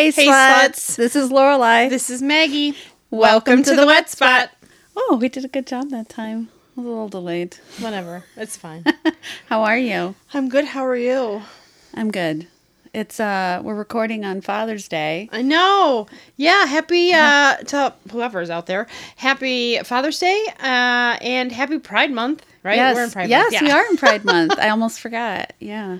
Hey, Hey, sluts. sluts. This is Lorelai. This is Maggie. Welcome to the wet spot. oh, we did a good job that time. I was a little delayed. Whatever. It's fine. How are you? I'm good. How are you? I'm good. It's uh we're recording on Father's Day. I know. Yeah. Happy uh, to whoever's out there. Happy Father's Day uh, and happy Pride Month. Right? Yes, We're in Pride yes, Month. we Yeah. are in Pride Month. I almost forgot. Yeah,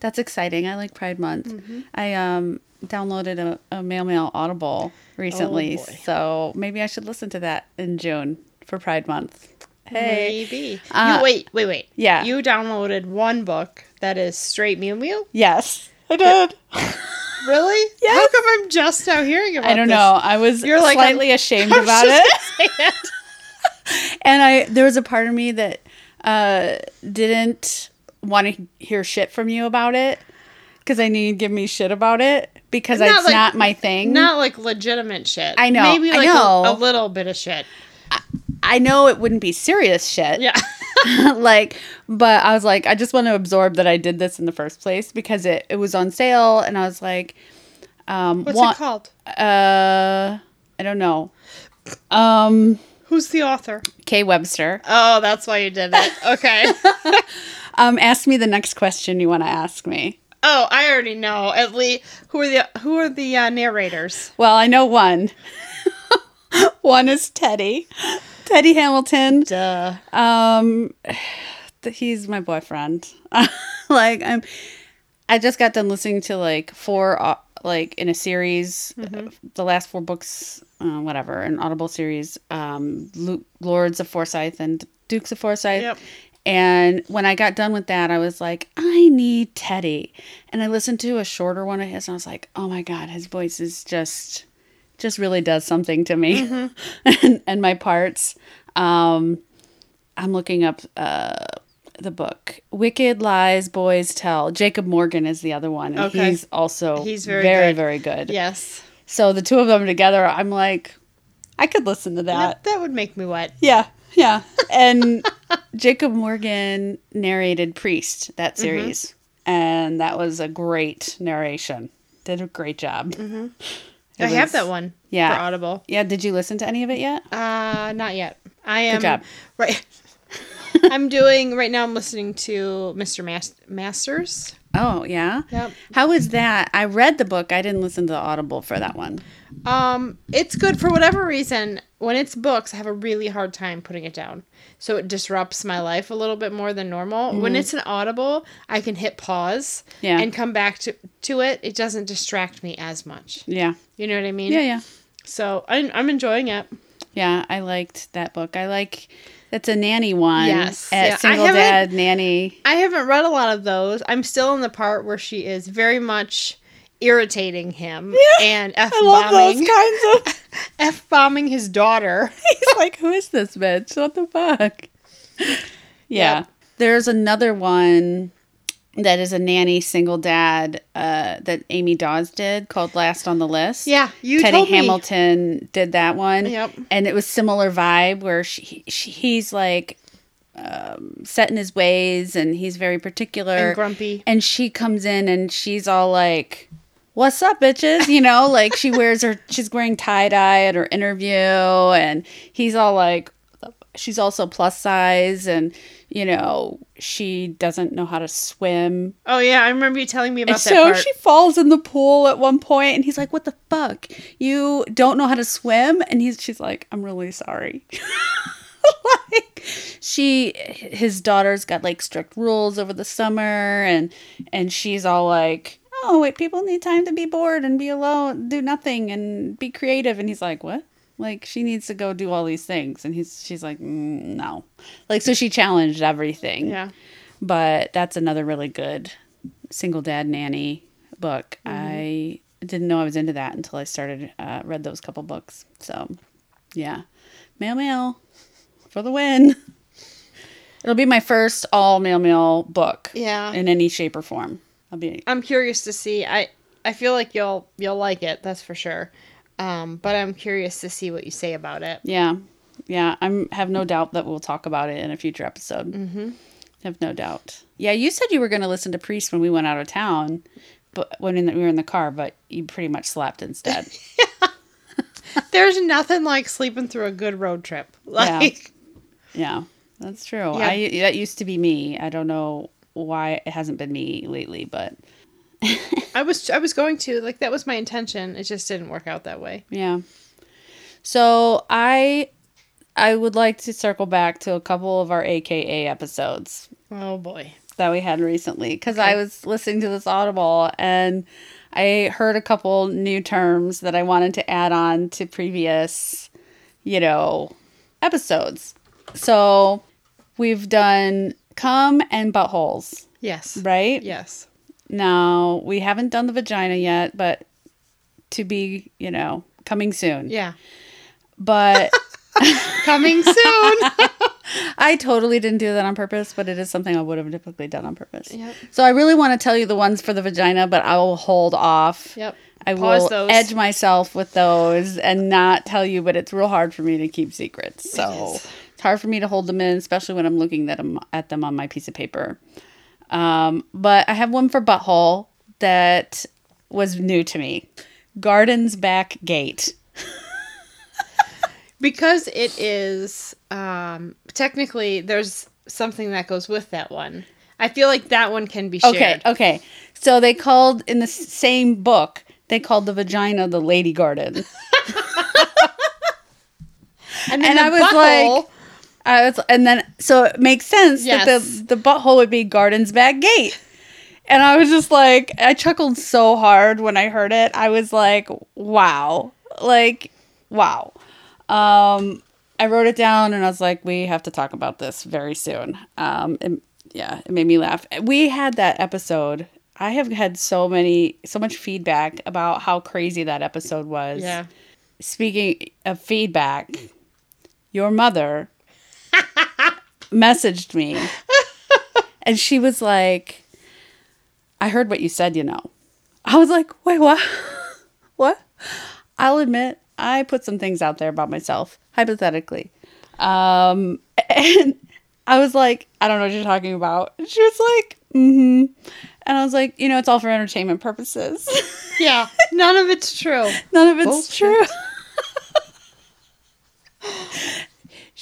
that's exciting. I like Pride Month. Mm-hmm. I um downloaded a, a Mail Mail Audible recently, Oh, so maybe I should listen to that in June for Pride Month. Hey, Maybe. Uh, you wait. Wait. Wait. yeah. You downloaded one book that is straight Mew Mew. yes, I did. Really? Yes. How come I'm just now hearing about? It? I don't this? know. I was You're like, slightly I'm- ashamed I was about it. and I there was a part of me that uh didn't want to hear shit from you about it because I knew you'd give me shit about it because Not it's like- not my thing. Not like legitimate shit. I know, Maybe I like know. A, a little bit of shit. I know it wouldn't be serious shit. Yeah. like, but I was like, I just want to absorb that I did this in the first place because it, it was on sale, and I was like, um, What's it called? Uh, I don't know. Um, Who's the author? K Webster. Oh, that's why you did it. Okay. Um, ask me the next question you want to ask me. Oh, I already know. At least who are the who are the uh, narrators? Well, I know one. one is Teddy, Teddy Hamilton. Duh. Um, he's my boyfriend. like I'm, I just got done listening to like four, uh, like in a series, uh, the last four books, uh, whatever, an Audible series, um, Lu- Lords of Forsyth and Dukes of Forsyth. Yep. And when I got done with that, I was like, I need Teddy. And I listened to a shorter one of his, and I was like, oh my god, his voice is just, just really does something to me, and, and my parts. Um, I'm looking up uh, the book Wicked Lies Boys Tell. Jacob Morgan is the other one. And Okay. He's also He's very very, good. very good. Yes. So the two of them together, I'm like, I could listen to that. That, that would make me wet. Yeah. Yeah. And Jacob Morgan narrated Priest, that Mm-hmm. series. And that was a great narration. Did a great job. I It have that one. yeah. For Audible. Yeah. Did you listen to any of it yet? Uh, not yet. I am. job. Right. I'm doing right now. I'm listening to Mr. Mas- Masters. Oh, yeah. Yep. was that? I read the book. I didn't listen to the Audible for that one. Um, it's good for whatever reason. When it's books, I have a really hard time putting it down. So it disrupts my life a little bit more than normal. When it's an audible, I can hit pause Mm-hmm. Yeah. and come back to to it. It doesn't distract me as much. Yeah. You know what I mean? Yeah. Yeah. So I'm, I'm enjoying it. Yeah. I liked that book. I like, it's a nanny one. Yes, yeah. Single dad nanny. I haven't read a lot of those. I'm still in the part where she is very much irritating him and f bombing kinds of. f bombing his daughter. He's like, who is this bitch? What the fuck? Yeah. Yep. There's another one that is a nanny single dad uh, that Amy Daws did called Last on the List. Yeah, you Teddy told me. Hamilton did that one. Yep. And it was similar vibe where she, she he's like um, set in his ways and he's very particular And grumpy. And she comes in and she's all like, "What's up, bitches?" You know, like she wears her she's wearing tie dye at her interview, and he's all like, she's also plus size and you know she doesn't know how to swim. Oh yeah, I remember you telling me about and that so part. she falls in the pool at one point and he's like what the fuck? You don't know how to swim? And he's she's like i'm really sorry. Like she his daughter's got like strict rules over the summer and and she's all like oh wait people need time to be bored and be alone do nothing and be creative. And he's like what like she needs to go do all these things and he's she's like mm, no like so she challenged everything yeah. but that's another really good single dad nanny book. I didn't know I was into that until I started uh, read those couple books. So, yeah, mail mail for the win. It'll be my first all mail mail book. Yeah. in any shape or form. I'll be I'm curious to see. I I feel like you'll you'll like it. That's for sure. Um, but I'm curious to see what you say about it. yeah, yeah. I'm have no doubt that we'll talk about it in a future episode. Mm-hmm. Have no doubt. Yeah, you said you were going to listen to Priest when we went out of town, but when in the, we were in the car, but you pretty much slept instead. There's nothing like sleeping through a good road trip. Like, yeah, that's true. Yeah. I that used to be me. I don't know why it hasn't been me lately, but I was I was going to like that was my intention. It just didn't work out that way. yeah. So I I would like to circle back to a couple of our AKA episodes. Oh boy. that we had recently because I was listening to this Audible and I heard a couple new terms that I wanted to add on to previous, you know, episodes. So we've done come and buttholes, Yes. right? Yes. Now we haven't done the vagina yet, but to be, you know, coming soon. Yeah. But Coming soon. I totally didn't do that on purpose, but it is something I would have typically done on purpose. Yep. So I really want to tell you the ones for the vagina, but I will hold off. Yep. I Pause will those. edge myself with those and not tell you, but it's real hard for me to keep secrets. So is. it's hard for me to hold them in, especially when I'm looking at them, at them on my piece of paper. Um, but I have one for butthole that was new to me. Garden's back gate. because it is um technically there's something that goes with that one. I feel like that one can be shared. Okay, okay. So they called in the same book, they called the vagina the lady garden. And, And I was butthole- like, was, and then so it makes sense that the the butthole would be garden's back gate. And I was just like, I chuckled so hard when I heard it. I was like, wow, like, wow. Um, I wrote it down and I was like, we have to talk about this very soon. Um, and yeah, it made me laugh. We had that episode. I have had so many, so much feedback about how crazy that episode was. yeah. Speaking of feedback, your mother messaged me and she was like, I heard what you said, you know. I was like, wait, what? what? I'll admit, I put some things out there about myself, hypothetically. Um, and I was like, I don't know what you're talking about. And she was like, mm hmm. And I was like, you know, it's all for entertainment purposes. Yeah. None of it's true. None of it's Bullshit. true.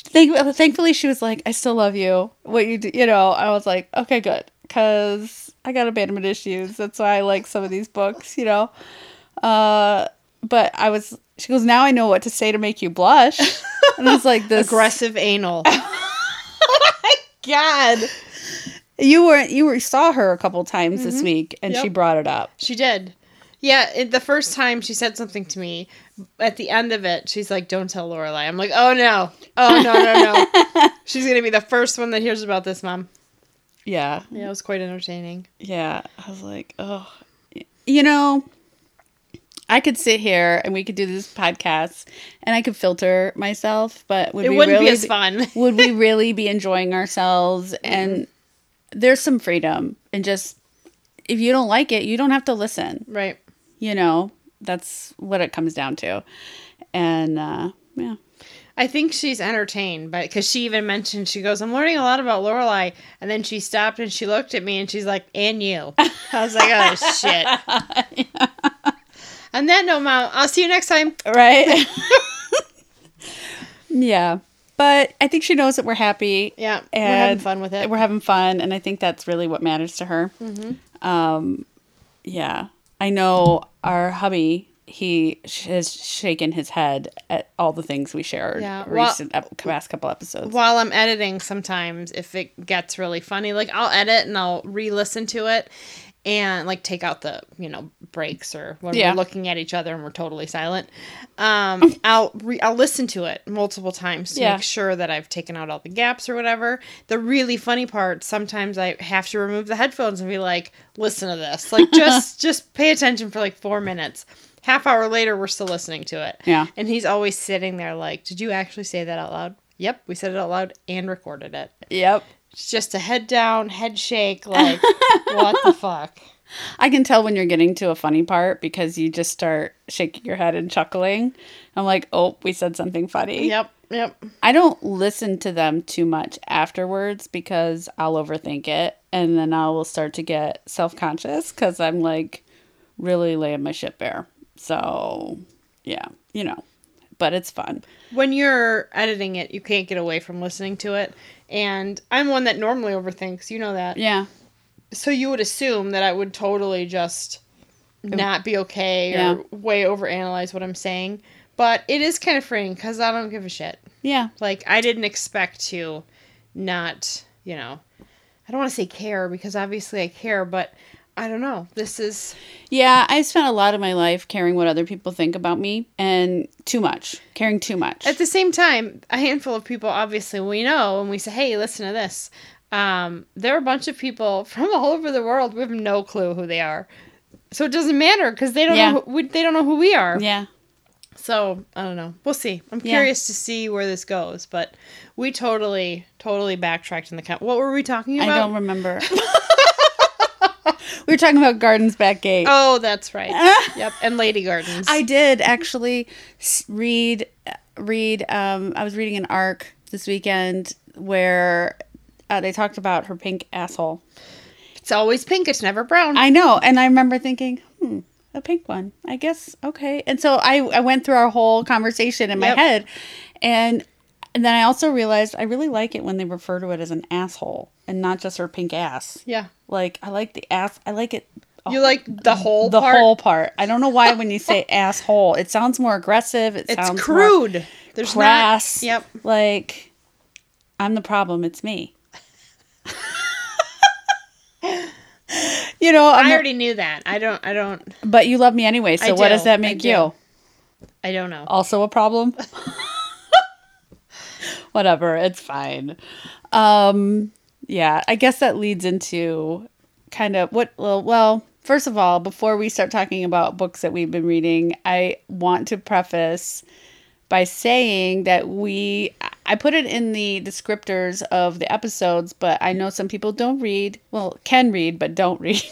Thank, thankfully, she was like, "I still love you. What you do, you know." I was like, "Okay, good," because I got abandonment issues. That's why I like some of these books, you know. Uh, but I was. She goes, "Now I know what to say to make you blush," and I was like, "This Aggressive anal. Oh my god." You were you were saw her a couple times this week, and she brought it up. She did. Yeah, it, the first time she said something to me, at the end of it, she's like, "Don't tell Lorelai." I'm like, "Oh no, oh no, no, no!" she's gonna be the first one that hears about this, mom. Yeah, Yeah, it was quite entertaining. Yeah, I was like, oh, you know, I could sit here and we could do this podcast, and I could filter myself, but would It wouldn't really be as fun. would we really be enjoying ourselves? Mm-hmm. And there's some freedom, and just if you don't like it, you don't have to listen. right. You know, that's what it comes down to, and uh, yeah. I think she's entertained, but because she even mentioned, she goes, "I'm learning a lot about Lorelai," and then she stopped and she looked at me and she's like, "And you." I was like, "Oh shit." On that note, mom, I'll see you next time. right? yeah. But I think she knows that we're happy. Yeah, we're having fun with it. We're having fun, and I think that's really what matters to her. Um, yeah, I know our hubby. He has shaken his head at all the things we shared Yeah, well- recent ep- past couple episodes. While I'm editing, sometimes if it gets really funny, like I'll edit and I'll re-listen to it, and like take out the you know breaks or when Yeah. we're looking at each other and we're totally silent. Um, I'll re- I'll listen to it multiple times to Yeah. make sure that I've taken out all the gaps or whatever. The really funny part, sometimes I have to remove the headphones and be like, "Listen to this," like just just pay attention for like four minutes. Half hour later, we're still listening to it. Yeah. And he's always sitting there like, Did you actually say that out loud? Yep, we said it out loud and recorded it. Yep. It's just a head down, head shake, like, what the fuck? I can tell when you're getting to a funny part because you just start shaking your head and chuckling. I'm like, oh, we said something funny. Yep, yep. I don't listen to them too much afterwards because I'll overthink it and then I will start to get self conscious because I'm like, really laying my shit bare. So, yeah, you know, but it's fun. when you're editing it, you can't get away from listening to it. And I'm one that normally overthinks. You know that. Yeah. So you would assume that I would totally just not be okay Yeah. or way overanalyze what I'm saying. But it is kind of freeing because I don't give a shit. Yeah. Like I didn't expect to not, you know, I don't want to say care because obviously I care, but I don't know. This is Yeah, I spent a lot of my life caring what other people think about me and too much, caring too much. At the same time, a handful of people, obviously, we know, and we say, hey, listen to this. Um, there are a bunch of people from all over the world. We have no clue who they are. So it doesn't matter because they don't Yeah. know who, we, they don't know who we are. yeah. So I don't know. We'll see. I'm Yeah. curious to see where this goes. But we totally, totally backtracked in the count. What were we talking about? I don't remember. we were talking about Gardens Back Gate. Oh, that's right. yep, and Lady Gardens. I did actually read read um I was reading an arc this weekend where uh, they talked about her pink asshole. it's always pink. It's never brown. I know, and I remember thinking, hmm, a pink one. I guess okay. And so I I went through our whole conversation in my Yep. head, and and then I also realized I really like it when they refer to it as an asshole and not just her pink ass. yeah. Like I like the ass. I like it. You like the whole the part? whole part. I don't know why when you say asshole, it sounds more aggressive. It It's sounds more crude. There's crass. not. Yep. Like I'm the problem. It's me. you know, I'm I already knew that. I don't. I don't. but you love me anyway. So I what do, does that make do. you? I don't know. Also a problem. Whatever, it's fine. Um, yeah, I guess that leads into kind of what. Well, well, first of all, before we start talking about books that we've been reading, I want to preface by saying that we. I put it in the descriptors of the episodes, but I know some people don't read. Well, can read, but don't read.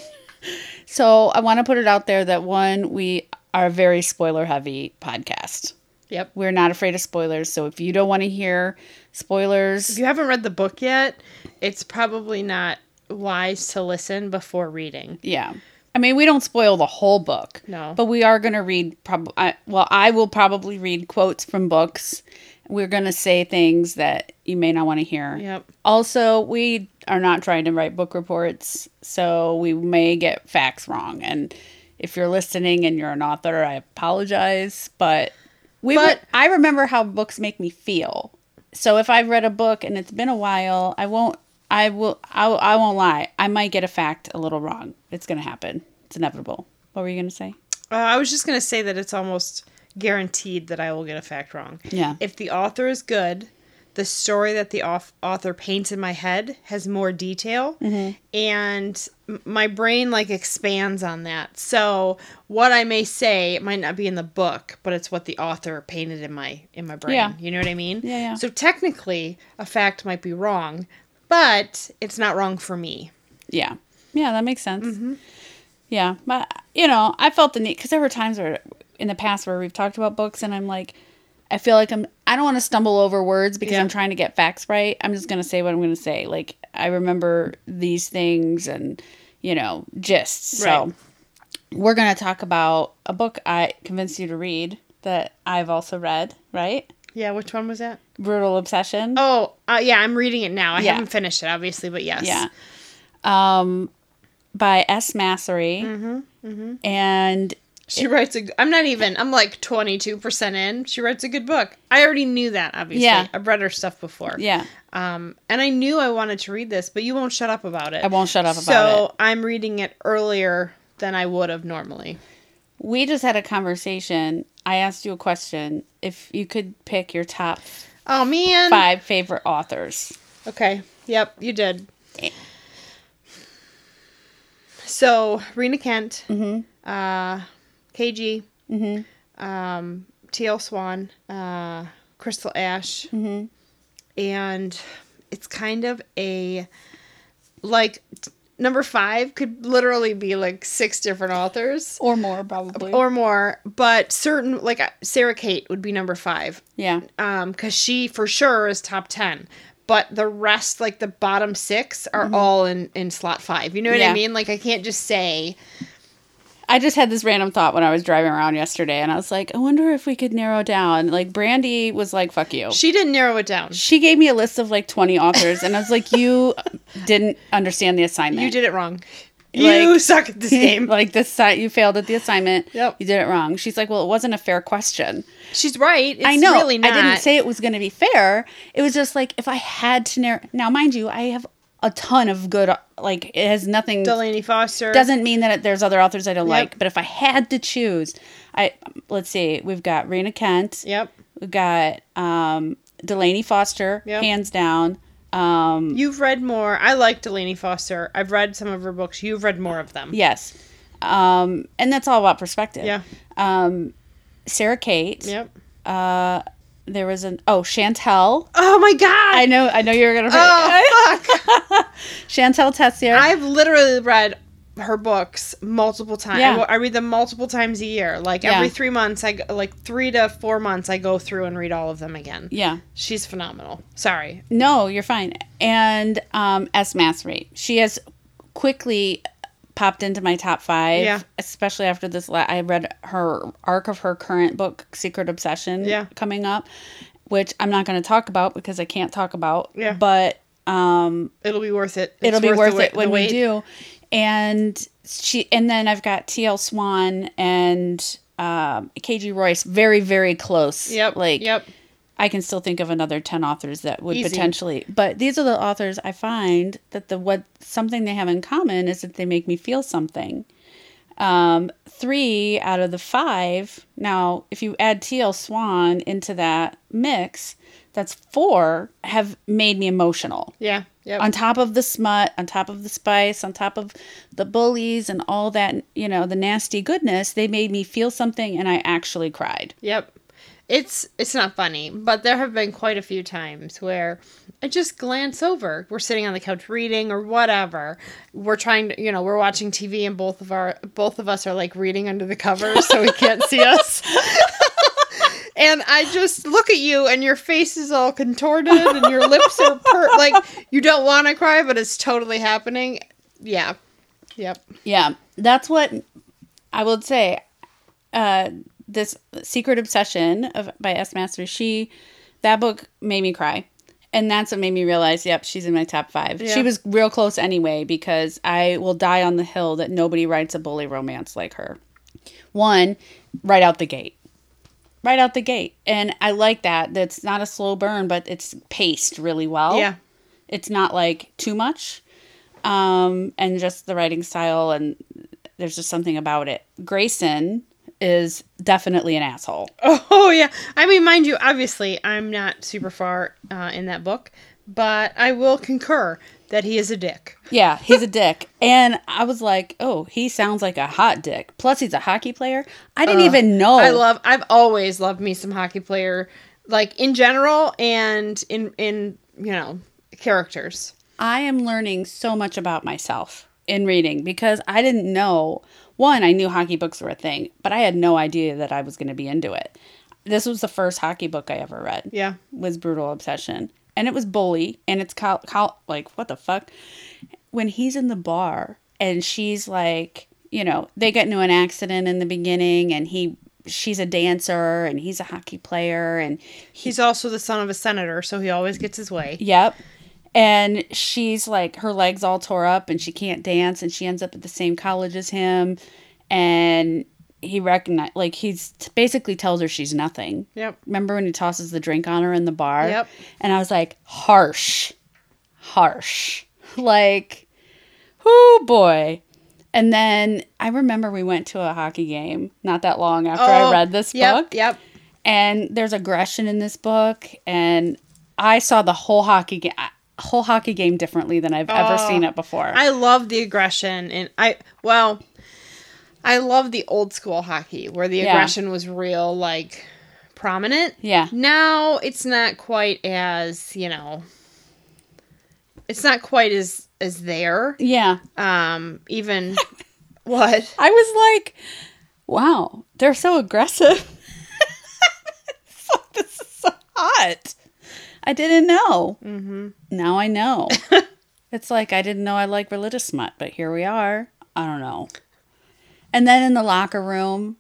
so I want to put it out there that one, we are a very spoiler heavy podcast. Yep. We're not afraid of spoilers. So if you don't want to hear spoilers, If you haven't read the book yet, it's probably not wise to listen before reading. yeah. I mean, we don't spoil the whole book. No. But we are going to read probably well, I will probably read quotes from books. We're going to say things that you may not want to hear. Yep. Also, we are not trying to write book reports, so we may get facts wrong. And if you're listening and you're an author, I apologize, but we But- I remember how books make me feel. So if I've read a book and it's been a while, I won't I will I, I won't lie. I might get a fact a little wrong. It's going to happen. It's inevitable. What were you going to say? Uh, I was just gonna say that it's almost guaranteed that I will get a fact wrong. Yeah. If the author is good, the story that the auth- author paints in my head has more detail, and my brain like expands on that. So what I may say it might not be in the book, but it's what the author painted in my in my brain. Yeah. You know what I mean? Yeah, yeah. So technically, a fact might be wrong, but it's not wrong for me. Yeah. Yeah, that makes sense. Mm-hmm. Yeah. But, you know, I felt the need, because there were times where in the past where we've talked about books and I'm like, I feel like I'm, I don't want to stumble over words because Yeah. I'm trying to get facts right. I'm just going to say what I'm going to say. Like, I remember these things and, you know, gists. So we're going to talk about a book I convinced you to read that I've also read, right? Yeah, which one was that? Brutal Obsession. Oh, uh, yeah, I'm reading it now. I Yeah. haven't finished it, obviously, but yes. Yeah. Um, by S. Massery. Mm-hmm, And She writes a. I'm not even. I'm like 22% in. She writes a good book. I already knew that, obviously. Yeah. I've read her stuff before. yeah, Um, and I knew I wanted to read this, but you won't shut up about it. I won't shut up about so it. So I'm reading it earlier than I would have normally. We just had a conversation. I asked you a question. If you could pick your top Oh man. five favorite authors. Okay. Yep, you did. So Rina Kent, uh, KG, um, T.L. Swan, uh, Crystal Ash, and it's kind of a like t- number five could literally be like six different authors Or more, probably. or more, but certain like uh, Sara Cate would be number five yeah. um because she for sure is top 10 but the rest like the bottom six are all in in slot five you know what Mm-hmm. Yeah. i mean like i can't just say I just had this random thought when I was driving around yesterday, and I was like, I wonder if we could narrow down. Like, Brandy was like, "Fuck you." She didn't narrow it down. She gave me a list of like twenty authors, and I was like, "You didn't understand the assignment. You did it wrong. Like- you suck at this game. like this. si- You failed at the assignment. Yep. You did it wrong." She's like, "Well, it wasn't a fair question." She's right. It's I know. really not. I didn't say it was going to be fair. It was just like if I had to narrow. Now, mind you, I have a ton of good. Like it has nothing. Delaney Foster. doesn't mean that there's other authors I don't Yep. like. But if I had to choose, I let's see. We've got Rina Kent. Yep. We've got um, Delaney Foster, Yep. hands down. Um, You've read more. I like Delaney Foster. I've read some of her books. You've read more of them. yes, um, and that's all about perspective. Yeah. Um, Sara Cate. Yep. Uh, there was an oh Chantel. Oh my god. I know. I know you're gonna. oh fuck. Chantel Tessier. I've literally read her books multiple times. Yeah. I, read them multiple times a year. Like Yeah. every three months, I go, like three to four months, I go through and read all of them again. yeah. She's phenomenal. Sorry. No, you're fine. And um, S. Massery. She has quickly popped into my top five. Yeah. Especially after this. La- I read her arc of her current book, Secret Obsession, Yeah. coming up, which I'm not going to talk about because I can't talk about. Yeah. But um, It'll be worth it. it'll be worth wait- it when we do. And she, and then I've got T.L. Swan and um, KG Reuss very, very close. Yep. Like, yep. I can still think of another 10 authors that would Easy. potentially but these are the authors I find that the what something they have in common is that they make me feel something. Um, three out of the five. Now, if you add TL Swan into that mix, that's four have made me emotional. Yeah. Yep. On top of the smut, on top of the spice, on top of the bullies and all that, you know, the nasty goodness, they made me feel something and I actually cried. Yep. It's it's not funny, but there have been quite a few times where I just glance over. We're sitting on the couch reading or whatever. We're trying to, you know, we're watching TV and both of our both of us are like reading under the covers so we can't see us. and I just look at you and your face is all contorted and your lips are per- like you don't want to cry but it's totally happening. Yeah. Yep. Yeah, that's what I would say. Uh, this Secret Obsession of by S. Massery, she that book made me cry, and that's what made me realize. Yep, she's in my top five. Yeah. She was real close anyway because I will die on the hill that nobody writes a bully romance like her. One, right out the gate. Right out the gate. And I like that. That's not a slow burn, but it's paced really well Yeah. it's not like too much um and just the writing style and there's just something about it grayson is definitely an asshole Oh yeah. I mean, mind you, obviously, I'm not super far uh, in that book, but I will concur that he is a dick. yeah he's a dick and i was like oh he sounds like a hot dick plus he's a hockey player i didn't uh, even know I love. I've always loved me some hockey player, like in general and in in you know characters. I am learning so much about myself in reading because I didn't know. One, I knew hockey books were a thing, but I had no idea that I was going to be into it. This was the first hockey book I ever read. Yeah. Was Brutal Obsession. And it was bully and it's col- col- like what the fuck when he's in the bar and she's like, you know, they get into an accident in the beginning and he she's a dancer and he's a hockey player and He's also the son of a senator, so he always gets his way. Yep. And she's like, her legs all tore up and she can't dance and she ends up at the same college as him. And he recognize like he's basically tells her she's nothing. Yep. Remember when he tosses the drink on her in the bar? Yep. And I was like, harsh. Harsh. Like, oh boy. And then I remember we went to a hockey game not that long after I oh, read this Oh, yep, book Yep. and there's aggression in this book and i saw the whole hockey game whole hockey game differently than i've ever Oh, seen it before I love the aggression, and I well, I love the old school hockey where the Yeah. aggression was real, like prominent. yeah Now it's not quite as you know. It's not quite as as there. yeah Um, even what? i was like wow they're so aggressive Fuck, this is so hot i didn't know mm-hmm. now i know it's like i didn't know i like religious smut but here we are i don't know And then in the locker room,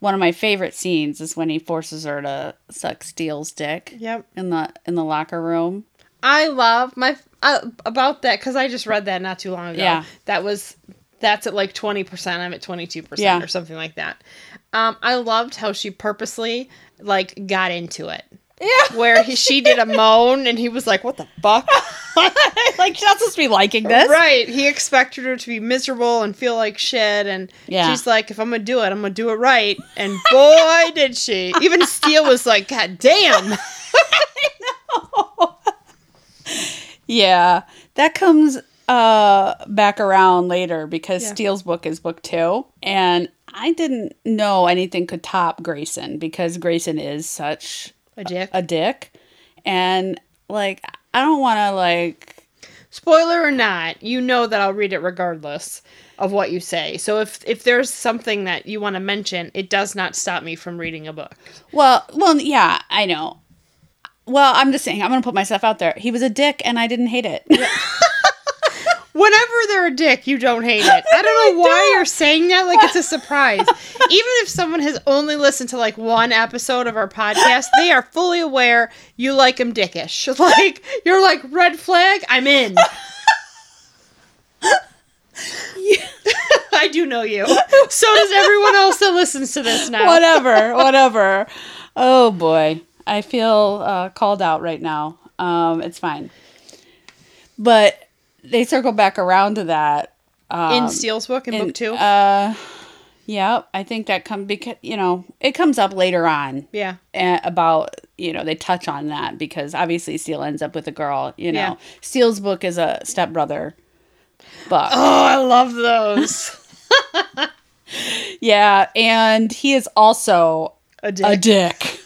one of my favorite scenes is when he forces her to suck Steele's dick Yep. in the in the locker room. I love my uh, about that because I just read that not too long ago. Yeah. that was that's at like twenty percent. I'm at twenty two percent or something like that. Um, I loved how she purposely like got into it. Yeah. Where he, she did a moan and he was like, "What the fuck?" like she's not supposed to be liking this. Right. He expected her to be miserable and feel like shit. And Yeah. she's like, if I'm going to do it, I'm going to do it right. And boy, did she. Even Steele was like, God damn. Yeah. That comes uh back around later because Yeah. Steele's book is book two. And I didn't know anything could top Grayson because Grayson is such A dick. a dick. And like I don't wanna like Spoiler or not, you know that I'll read it regardless of what you say. So if if there's something that you want to mention, it does not stop me from reading a book. well well yeah, I know. Well, I'm just saying, I'm gonna put myself out there. He was a dick and I didn't hate it. Whenever they're a dick, you don't hate it. I don't know why you're saying that like it's a surprise. Even if someone has only listened to like one episode of our podcast, they are fully aware you like them dickish. Like you're like red flag, I'm in. I do know you. So does everyone else that listens to this now. whatever, whatever. Oh boy, I feel uh, called out right now. Um, it's fine, but they circle back around to that In um, Steele's book in, in- book two. Uh, yeah, I think that come because you know it comes up later on yeah. about you know they touch on that because obviously Steele ends up with a girl. You know, Yeah. Steele's book is a stepbrother book. Oh, I love those. Yeah, and he is also A dick. a dick.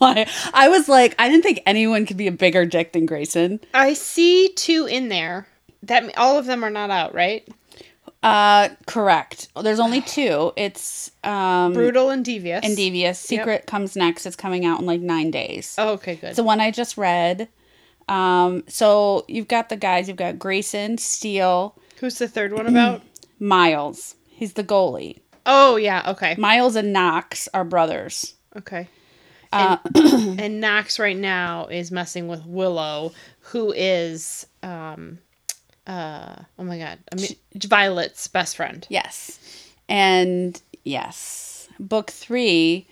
Like I was like, I didn't think anyone could be a bigger dick than Grayson. I see two in there. That all of them are not out, right? Uh, correct. There's only two. It's um Brutal and devious. and devious. Secret comes next. It's coming out in like nine days. Oh, okay, good. It's the one I just read. Um, so you've got the guys. You've got Grayson, Steele, Who's the third one about? Miles. He's the goalie. oh, yeah. Okay. Miles and Knox are brothers. Okay. Uh, And, and Knox right now is messing with Willow, who is um uh oh my god, I mean, Violet's best friend. Yes. And yes. Book three,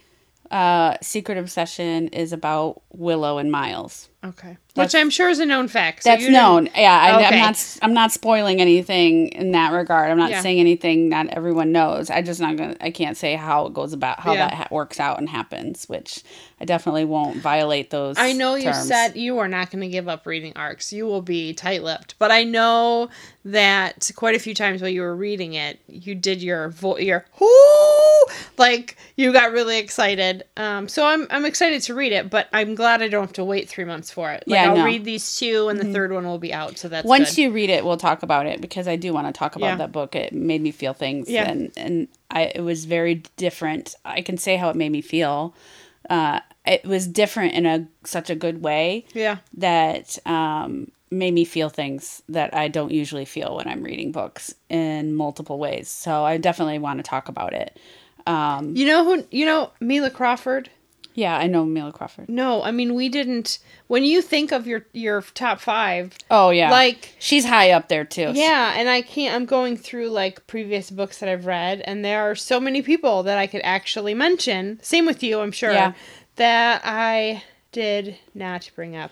uh, Secret Obsession is about Willow and Miles. Okay. That's- Which I'm sure is a known fact. so That's known. Yeah, I, Okay. I'm not. I'm not spoiling anything in that regard. I'm not Yeah. saying anything that everyone knows. I just not gonna. I can't say how it goes about how Yeah. that ha- works out and happens. Which I definitely won't violate those. I know you said you are not going to give up reading arcs. You will be tight-lipped. But I know that quite a few times while you were reading it, you did your vo- your whoo like you got really excited. Um, so I'm I'm excited to read it, but I'm glad I don't have to wait three months for it. Like Yeah, I'll no. read these two, and the third one will be out. So that's Once good. you read it, we'll talk about it because I do want to talk about Yeah. that book. It made me feel things, Yeah. and and I it was very different. I can say how it made me feel. Uh, it was different in a such a good way yeah. that um, made me feel things that I don't usually feel when I'm reading books in multiple ways. So I definitely want to talk about it. Um, You know who? You know Mila Crawford. Yeah, I know Mila Crawford. No, I mean we didn't. When you think of your your top five, Oh yeah, like she's high up there too. Yeah, and I can't. I'm going through like previous books that I've read, and there are so many people that I could actually mention. Same with you, I'm sure. Yeah. That I did not bring up.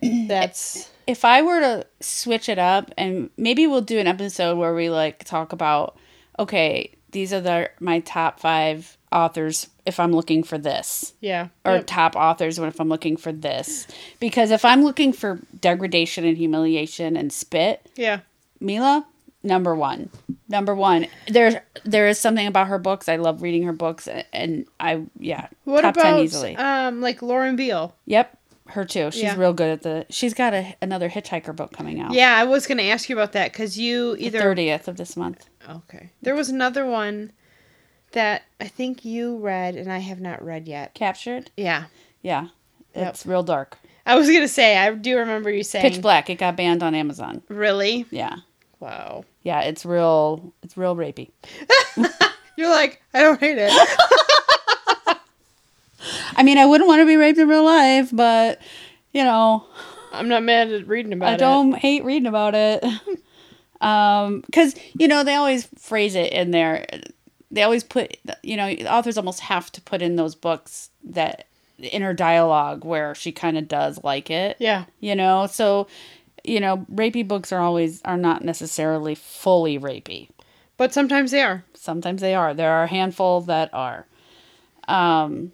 That's if I were to switch it up and maybe we'll do an episode where we like talk about okay, these are the my top 5 authors if I'm looking for this yeah. or Yep. top authors when if I'm looking for this because if I'm looking for degradation and humiliation and spit, yeah. Mila number 1. Number 1. There there is something about her books. I love reading her books and I yeah, What top about 10 easily. um like Lauren Biel? yep, her too. She's Yeah. real good at the She's got a, another hitchhiker book coming out. Yeah, I was gonna ask you about that because you the either 30th of this month. okay. There was another one that I think you read and I have not read yet. Captured? Yeah, Yeah. Yep. It's real dark. I was gonna say I do remember you saying Pitch Black. It got banned on Amazon. Really? Yeah. Wow. Yeah, it's real. It's real rapey. You're like, I don't hate it. I mean, I wouldn't want to be raped in real life, but you know, I'm not mad at reading about I it. I don't hate reading about it. um, because you know they always phrase it in there. They always put, you know, authors almost have to put in those books that inner dialogue where she kind of does like it. Yeah. You know, so you know, rapey books are always are not necessarily fully rapey. But sometimes they are. Sometimes they are. There are a handful that are. Um,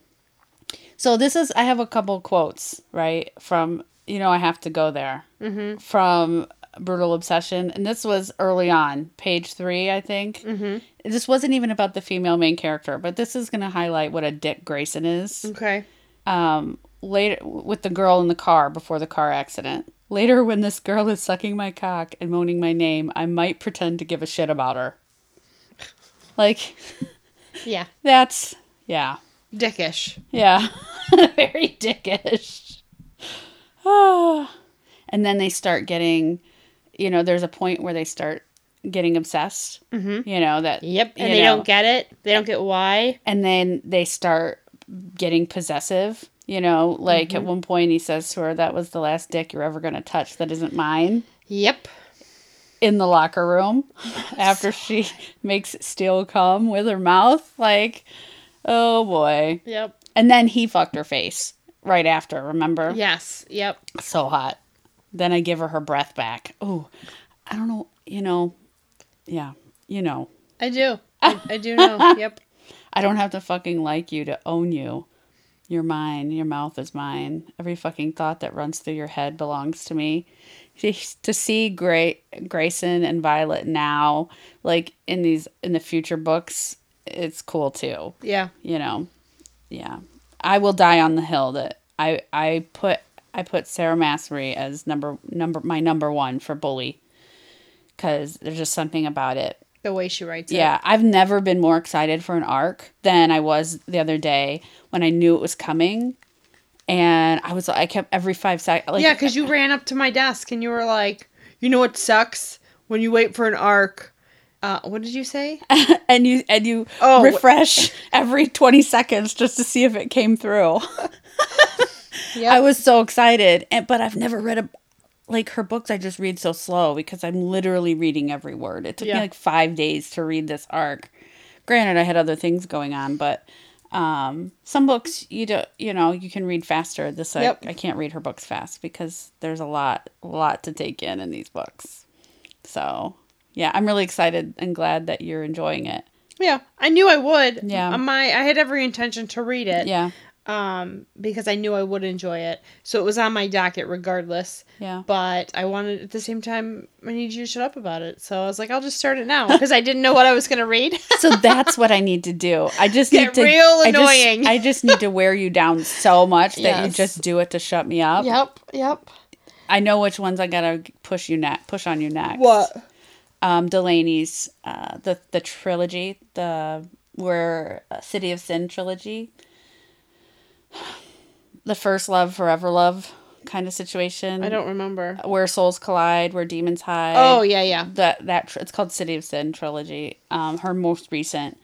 so this is I have a couple quotes right from you know I have to go there mm-hmm. from Brutal Obsession, and this was early on, page three, I think. Mm-hmm. This wasn't even about the female main character, but this is going to highlight what a dick Grayson is. Okay. Um, later with the girl in the car before the car accident. Later, when this girl is sucking my cock and moaning my name, I might pretend to give a shit about her. Like, Yeah. that's yeah. Dickish. Yeah. Very dickish. And then they start getting, you know, there's a point where they start getting obsessed. Mm-hmm. You know, that. Yep. And they know, don't get it. They don't get why. And then they start getting possessive. You know, like at one point he says to her, That was the last dick you're ever going to touch that isn't mine. Yep. In the locker room after she makes Steele come with her mouth. Like, oh boy. Yep. And then he fucked her face right after, remember? Yes. Yep. So hot. Then I give her her breath back. Oh, I don't know. You know, yeah, you know. I do. I, I do know. Yep. I don't have to fucking like you to own you. You're mine. Your mouth is mine. Every fucking thought that runs through your head belongs to me. To see Gray, Grayson and Violet now, like in these in the future books, it's cool too. Yeah. you know yeah i will die on the hill that i i put i put sarah massery as number number my number one for bully because there's just something about it The way she writes it. yeah i've never been more excited for an arc than i was the other day when i knew it was coming and i was i kept every five seconds like yeah, because you ran up to my desk and you were like, you know what sucks? When you wait for an arc. Uh, what did you say? and you and you Oh, refresh every 20 seconds just to see if it came through Yeah. I was so excited, and but I've never read a like her books. I just read so slow because I'm literally reading every word. It took Yeah. me like five days to read this arc. Granted, I had other things going on, but um, some books you do you know you can read faster. This I, Yep. I can't read her books fast because there's a lot a lot to take in in these books. So yeah, I'm really excited and glad that you're enjoying it. Yeah, I knew I would. Yeah. My I had every intention to read it. Yeah, Um, because I knew I would enjoy it. So it was on my docket regardless. yeah. But I wanted at the same time I need you to shut up about it. So I was like, I'll just start it now because I didn't know what I was gonna read. So that's what I need to do. I just Get need to real I just- annoying. I just, need to wear you down so much that you just do it to shut me up. yep. Yep. I know which ones I gotta push you ne- push on you next. What? Um, Delaney's uh, the the trilogy, the where uh, City of Sin trilogy, the first love, forever love kind of situation. I don't remember. where souls collide, where demons hide. Oh yeah, yeah. that that tr- it's called City of Sin trilogy. Um, her most recent,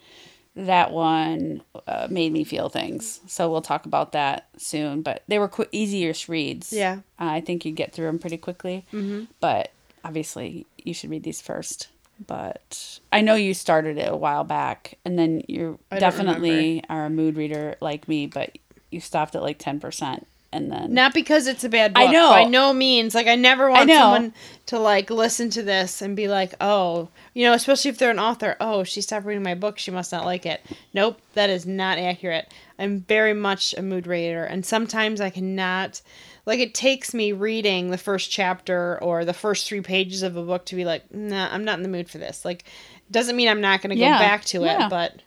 that one uh, made me feel things. So we'll talk about that soon. But they were qu- easier reads. Yeah. uh, I think you get through them pretty quickly. Mm-hmm. But obviously, you should read these first. But I know you started it a while back, and then you definitely are a mood reader like me. But you stopped at like ten percent, and then Not because it's a bad book. I know. By no means. Like I never want know. someone to like listen to this and be like, "Oh, you know," especially if they're an author. "Oh, she stopped reading my book. She must not like it." Nope, that is not accurate. I'm very much a mood reader, and sometimes I cannot. Like it takes me reading the first chapter or the first three pages of a book to be like, "Nah, I'm not in the mood for this." Like, doesn't mean I'm not going to go Yeah, back to yeah. it, but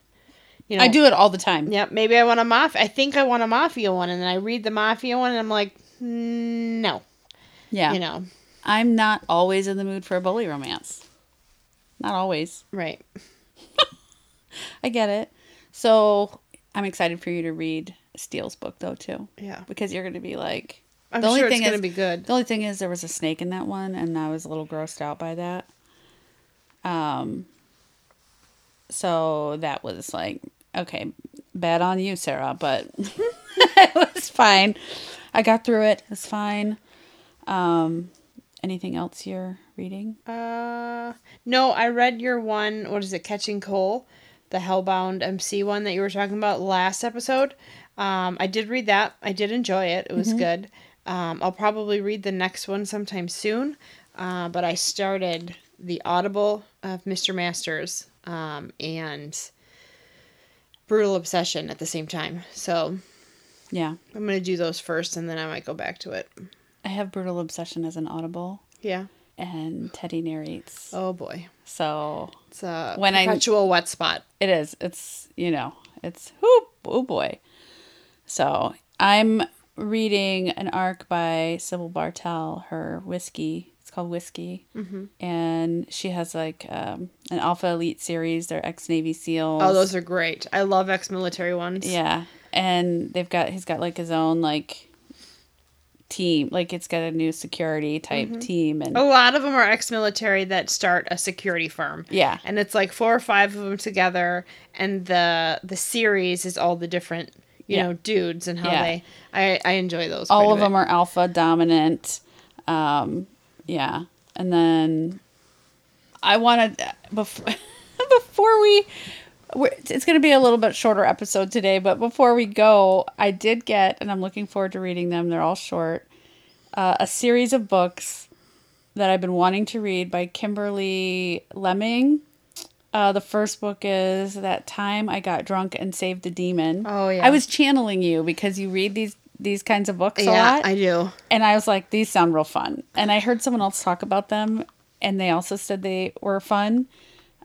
you know, I do it all the time. Yep, maybe I want a mafia. I think I want a mafia one, and then I read the mafia one, and I'm like, mm, no, Yeah, you know, I'm not always in the mood for a bully romance. Not always. right? I get it. So I'm excited for you to read Steele's book though too, Yeah, because you're going to be like. I'm The only sure it's thing gonna is- be good. The only thing is there was a snake in that one, and I was a little grossed out by that. Um, so that was like, okay, bad on you, Sarah, but it was fine. I got through it. It's fine. Um, anything else you're reading? Uh, no, I read your one. What is it? Catching Coal, the Hellbound MC one that you were talking about last episode. Um, I did read that. I did enjoy it. It was good. Um, I'll probably read the next one sometime soon. Uh, but I started the Audible of Mr. Masters um, and Brutal Obsession at the same time. So Yeah. I'm gonna do those first, and then I might go back to it. I have Brutal Obsession as an Audible, Yeah. and Teddy narrates. Oh boy, So it's a When I- perpetual wet spot. it is. It's, you know, it's, whoop, oh boy. So I'm reading an arc by Sybil Bartel, her whiskey. Called Whiskey. Mm-hmm. And she has like um, an Alpha Elite series. They're ex Navy SEALs. Oh, those are great. I love ex-military ones. Yeah, and they've got he's got like his own like team. Like it's got a new security type team, and A lot of them are ex-military that start a security firm. yeah, And it's like four or five of them together, and the the series is all the different you Yeah. know dudes and how Yeah. they. I I enjoy those. all of them are alpha dominant. Um, yeah, and then I wanted before before we. It's going to be a little bit shorter episode today, but before we go, I did get, and I'm looking forward to reading them. They're all short. Uh, a series of books that I've been wanting to read by Kimberly Lemming. Uh, the first book is that time I got drunk and saved a demon. Oh, yeah. I was channeling you because you read these these kinds of books a Yeah, lot, I do. and I was like, these sound real fun. And I heard someone else talk about them, and they also said they were fun.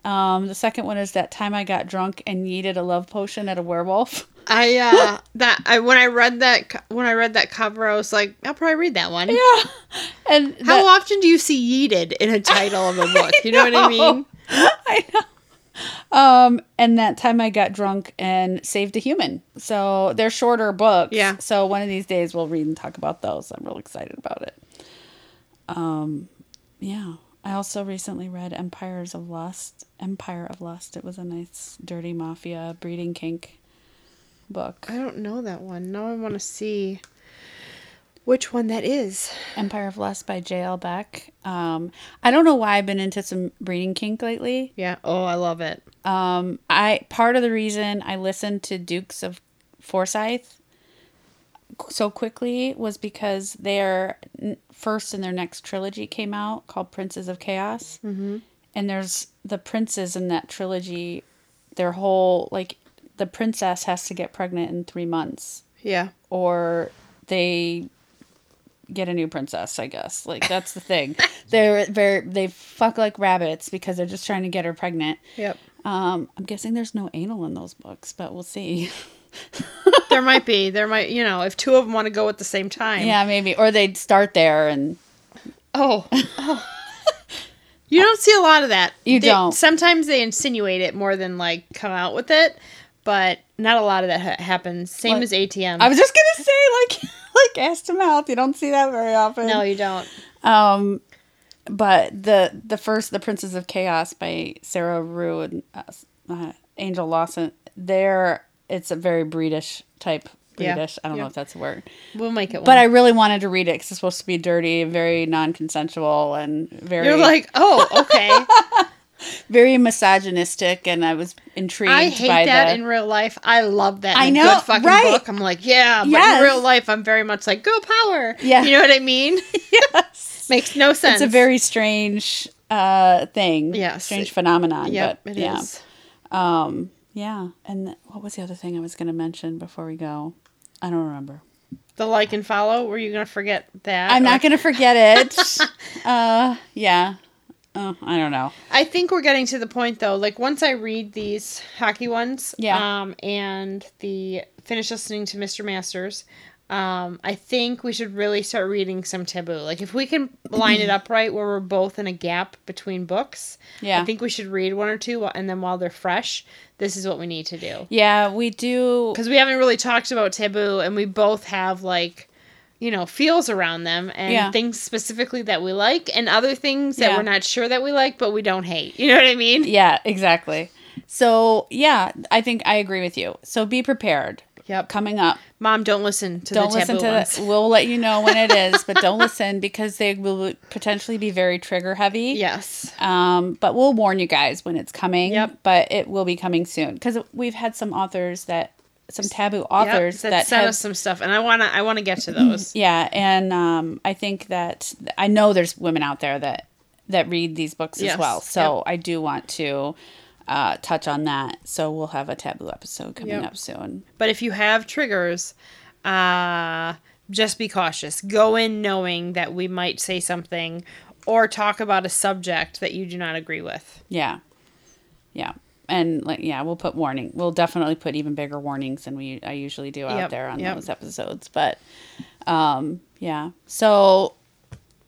Um, the second one is that time I got drunk and yeeted a love potion at a werewolf. I uh that I when I read that when I read that cover, I was like, I'll probably read that one. yeah, and How that- often do you see yeeted in a title of a book? You know, what I mean? I know. Um, and that time I got drunk and saved a human. So they're shorter books. Yeah. So one of these days we'll read and talk about those. I'm real excited about it. Um, yeah. I also recently read Empires of Lust. Empire of Lust. It was a nice, dirty mafia breeding kink book. I don't know that one. Now I want to see which one that is. Empire of Lust by J.L. Beck. Um, I don't know why I've been into some breeding kink lately. Yeah. Oh, I love it. Um, I part of the reason I listened to Dukes of Forsyth so quickly was because their first and their next trilogy came out called Princes of Chaos, mm-hmm. and there's the princes in that trilogy. Their whole like the princess has to get pregnant in three months, Yeah. or they get a new princess. I guess like that's the thing. they're very they fuck like rabbits because they're just trying to get her pregnant. Yep. Um, I'm guessing there's no anal in those books, but we'll see. There might be. There might, you know, if two of them want to go at the same time. yeah, maybe. Or they'd start there and Oh. oh. you don't see a lot of that. You They- don't. Sometimes they insinuate it more than like come out with it, but not a lot of that ha- happens. Same What? as ATM. I was just gonna say like like ass to mouth. You don't see that very often. no, you don't. Um, but the the first, the Princes of Chaos by Sarah Rue and uh, uh, Angel Lawson. There, it's a very breedish type. Yeah. I don't Yeah. know if that's a word. We'll make it. One. But I really wanted to read it because it's supposed to be dirty, very non-consensual, and very You're like, oh, okay. very misogynistic, and I was intrigued I hate by that the. in real life. I love that. I know, good fucking right. book. I'm like, yeah, but Yes. in real life, I'm very much like, go power. Yeah. you know what I mean. yes. Makes no sense. It's a very strange uh thing. Yes. Strange phenomenon. yep. but It is. yeah. Um yeah. And th- what was the other thing I was gonna mention before we go? I don't remember. The like and follow. Were you gonna forget that? I'm Or- not gonna forget it. uh yeah. Oh, I don't know. I think we're getting to the point though. Like once I read these hockey ones, Yeah. um, and the finish listening to Mr. Masters, um, I think we should really start reading some taboo. Like if we can line it up right, where we're both in a gap between books, Yeah. I think we should read one or two, and then while they're fresh, this is what we need to do. Yeah, we do Because we haven't really talked about taboo, and we both have like you know, feels around them and Yeah. things specifically that we like and other things that Yeah. we're not sure that we like but we don't hate. You know what I mean? Yeah, exactly. So, yeah, I think I agree with you. So be prepared. Yep. Coming up. Mom, don't listen to Don't the listen to ones. that. We'll let you know when it is, but don't listen because they will potentially be very trigger heavy. Yes. Um, but we'll warn you guys when it's coming. Yep. But it will be coming soon because we've had some authors that, some taboo Yep, authors that, that sent have us some stuff and I want to I want to get to those. Yeah, and um, I think that I know there's women out there that that read these books Yes, as well. So yep. I do want to uh, touch on that. So we'll have a taboo episode coming Yep. up soon. But if you have triggers, uh, just be cautious. Go in knowing that we might say something or talk about a subject that you do not agree with. Yeah, yeah, and like yeah, we'll put warning. We'll definitely put even bigger warnings than we I usually do out Yep, there on yep. those episodes. But um, yeah, so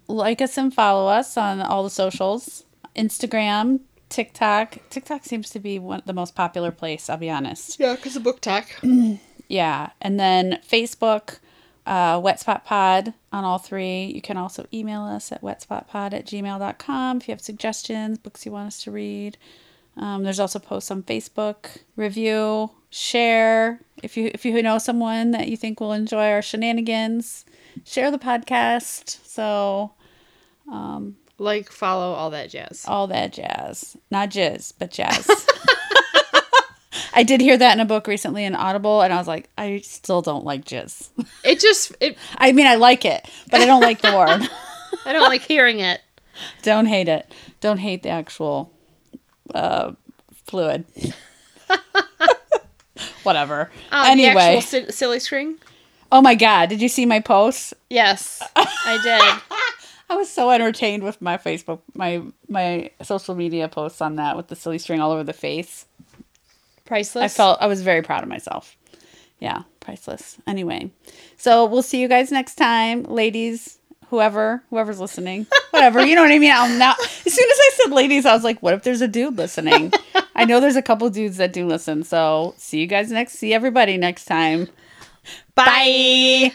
like us and follow us on all the socials, Instagram. TikTok. TikTok seems to be one the most popular place. I'll be honest. Yeah, because of BookTok. Yeah. And then Facebook, uh, Wet Spot Pod on all three. You can also email us at wetspotpod at gmail.com if you have suggestions, books you want us to read. Um, there's also posts on Facebook, review, share. If you if you know someone that you think will enjoy our shenanigans, share the podcast. So like, follow, all that jazz. all that jazz. Not jizz, but jazz. I did hear that in a book recently in Audible, and I was like, I still don't like jizz. It just, it. I mean, I like it, but I don't like the word. I don't like hearing it. don't hate it. Don't hate the actual uh, fluid. Whatever. The anyway, si- silly string. oh my God, did you see my post? Yes, I did. I was so entertained with my Facebook, my my social media posts on that with the silly string all over the face. Priceless. I felt I was very proud of myself. Yeah, priceless. Anyway, so we'll see you guys next time, ladies. Whoever, whoever's listening, whatever. You know what I mean? I'm not. As soon as I said ladies, I was like, what if there's a dude listening? I know there's a couple dudes that do listen. So see you guys next. See everybody next time. Bye.